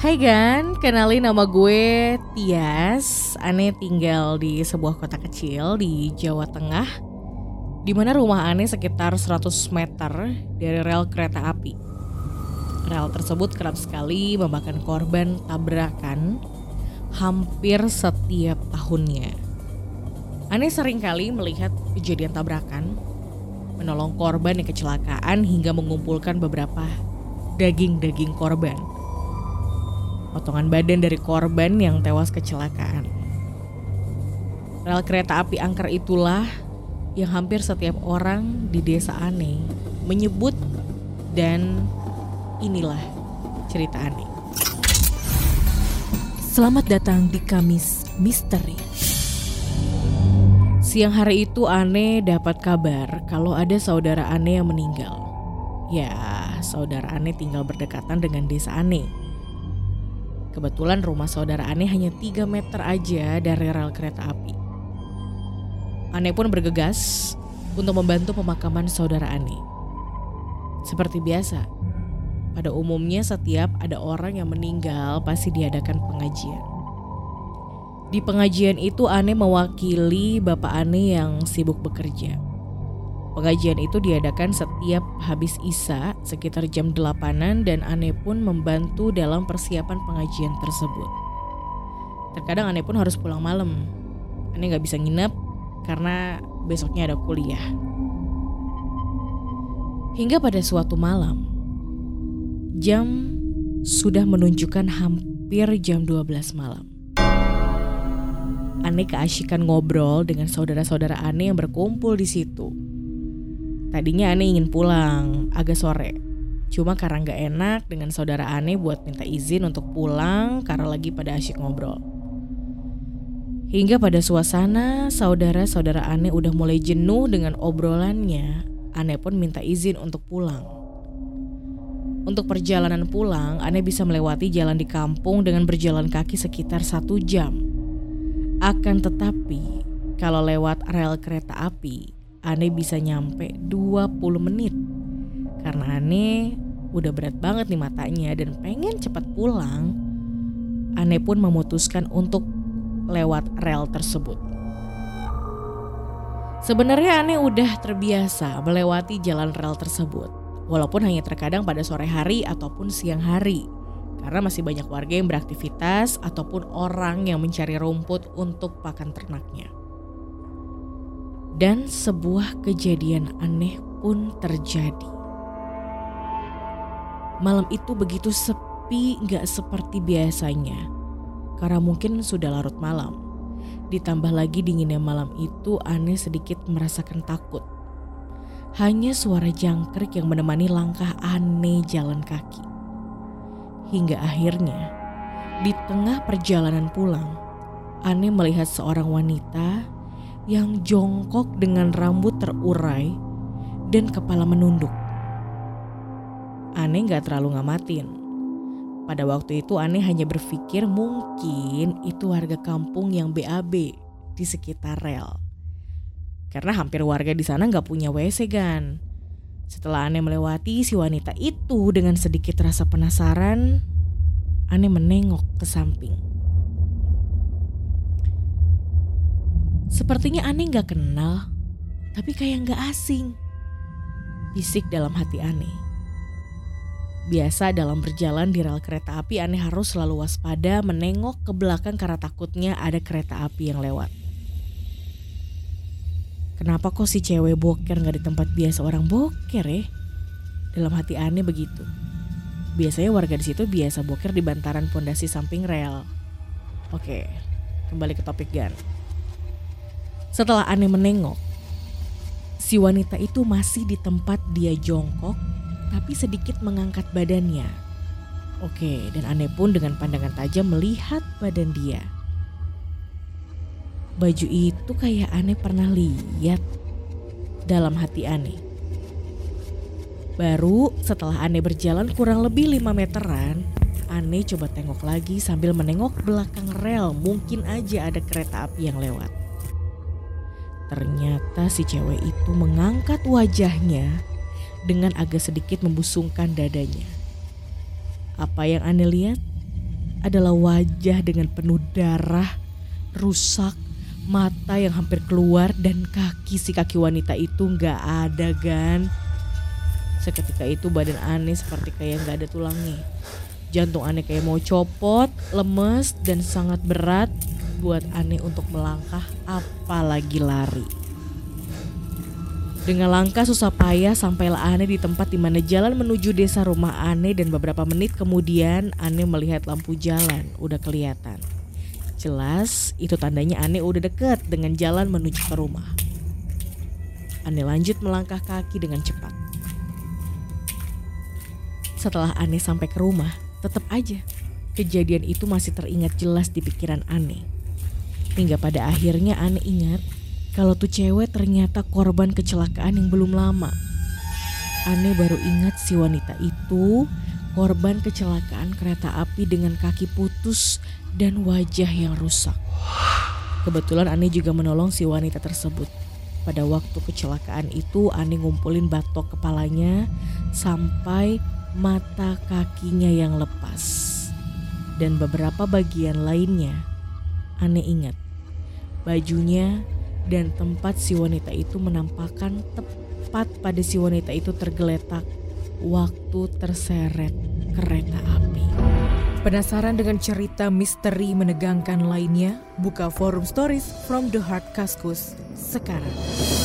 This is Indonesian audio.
Hai Gan, kenalin nama gue Tias. Ane tinggal di sebuah kota kecil di Jawa Tengah. Di mana rumah Ane sekitar 100 meter dari rel kereta api. Rel tersebut kerap sekali memakan korban tabrakan hampir setiap tahunnya. Ane sering kali melihat kejadian tabrakan, menolong korban yang kecelakaan hingga mengumpulkan beberapa daging-daging korban. Potongan badan dari korban yang tewas kecelakaan. Rel kereta api angker itulah yang hampir setiap orang di desa Ane menyebut dan inilah cerita Ane. Selamat datang di Kamis Misteri. Siang hari itu Ane dapat kabar kalau ada saudara Ane yang meninggal. Ya, saudara Ane tinggal berdekatan dengan desa Ane. Kebetulan rumah saudara Ane hanya 3 meter aja dari rel kereta api. Ane pun bergegas untuk membantu pemakaman saudara Ane. Seperti biasa, pada umumnya setiap ada orang yang meninggal pasti diadakan pengajian. Di pengajian itu Ane mewakili Bapak Ane yang sibuk bekerja. Pengajian itu diadakan setiap habis Isa sekitar jam 8 dan Ane pun membantu dalam persiapan pengajian tersebut. Terkadang Ane pun harus pulang malam. Ane gak bisa nginep karena besoknya ada kuliah. Hingga pada suatu malam, jam sudah menunjukkan hampir jam 12 malam. Ane keasyikan ngobrol dengan saudara-saudara Ane yang berkumpul di situ. Tadinya Ane ingin pulang agak sore. Cuma karena gak enak dengan saudara Ane buat minta izin untuk pulang karena lagi pada asyik ngobrol. Hingga pada suasana saudara-saudara Ane udah mulai jenuh dengan obrolannya, Ane pun minta izin untuk pulang. Untuk perjalanan pulang, Ane bisa melewati jalan di kampung dengan berjalan kaki sekitar satu jam. Akan tetapi, kalau lewat rel kereta api, Ane bisa nyampe 20 menit. Karena Ane udah berat banget nih matanya dan pengen cepat pulang, Ane pun memutuskan untuk lewat rel tersebut. Sebenarnya Ane udah terbiasa melewati jalan rel tersebut, walaupun hanya terkadang pada sore hari ataupun siang hari karena masih banyak warga yang beraktivitas ataupun orang yang mencari rumput untuk pakan ternaknya. Dan sebuah kejadian aneh pun terjadi. Malam itu begitu sepi gak seperti biasanya. Karena mungkin sudah larut malam. Ditambah lagi dinginnya malam itu aneh sedikit merasakan takut. Hanya suara jangkrik yang menemani langkah aneh jalan kaki. Hingga akhirnya, di tengah perjalanan pulang, Ane melihat seorang wanita yang jongkok dengan rambut terurai dan kepala menunduk. Ane gak terlalu ngamatin. Pada waktu itu Ane hanya berpikir mungkin itu warga kampung yang BAB di sekitar rel. Karena hampir warga di sana gak punya WC kan. Setelah Ane melewati si wanita itu dengan sedikit rasa penasaran, Ane menengok ke samping. Sepertinya Ane gak kenal, tapi kayak gak asing. Bisik dalam hati Ane. Biasa dalam berjalan di rel kereta api Ane harus selalu waspada menengok ke belakang karena takutnya ada kereta api yang lewat. Kenapa kok si cewek boker gak di tempat biasa orang boker ya? Dalam hati aneh begitu. Biasanya warga di situ biasa boker di bantaran pondasi samping rel. Oke, kembali ke topik Gan. Setelah aneh menengok, si wanita itu masih di tempat dia jongkok tapi sedikit mengangkat badannya. Oke, dan aneh pun dengan pandangan tajam melihat badan dia. Baju itu kayak aneh pernah lihat dalam hati aneh. Baru setelah aneh berjalan kurang lebih 5 meteran, aneh coba tengok lagi sambil menengok belakang rel mungkin aja ada kereta api yang lewat. Ternyata si cewek itu mengangkat wajahnya dengan agak sedikit membusungkan dadanya. Apa yang aneh lihat? adalah wajah dengan penuh darah, rusak, mata yang hampir keluar dan kaki si kaki wanita itu nggak ada gan. Seketika itu badan aneh seperti kayak nggak ada tulangnya. Jantung aneh kayak mau copot, lemes dan sangat berat buat aneh untuk melangkah apalagi lari. Dengan langkah susah payah sampailah Ane di tempat di mana jalan menuju desa rumah Ane dan beberapa menit kemudian Ane melihat lampu jalan udah kelihatan. Jelas itu tandanya Ane udah deket dengan jalan menuju ke rumah. Ane lanjut melangkah kaki dengan cepat. Setelah Ane sampai ke rumah, tetap aja kejadian itu masih teringat jelas di pikiran Ane. Hingga pada akhirnya Ane ingat kalau tuh cewek ternyata korban kecelakaan yang belum lama. Aneh baru ingat si wanita itu korban kecelakaan kereta api dengan kaki putus dan wajah yang rusak. Kebetulan Aneh juga menolong si wanita tersebut. Pada waktu kecelakaan itu Aneh ngumpulin batok kepalanya sampai mata kakinya yang lepas. Dan beberapa bagian lainnya Aneh ingat. Bajunya dan tempat si wanita itu menampakkan tepat pada si wanita itu tergeletak waktu terseret kereta api. Penasaran dengan cerita misteri menegangkan lainnya? Buka forum stories from the heart Kaskus sekarang.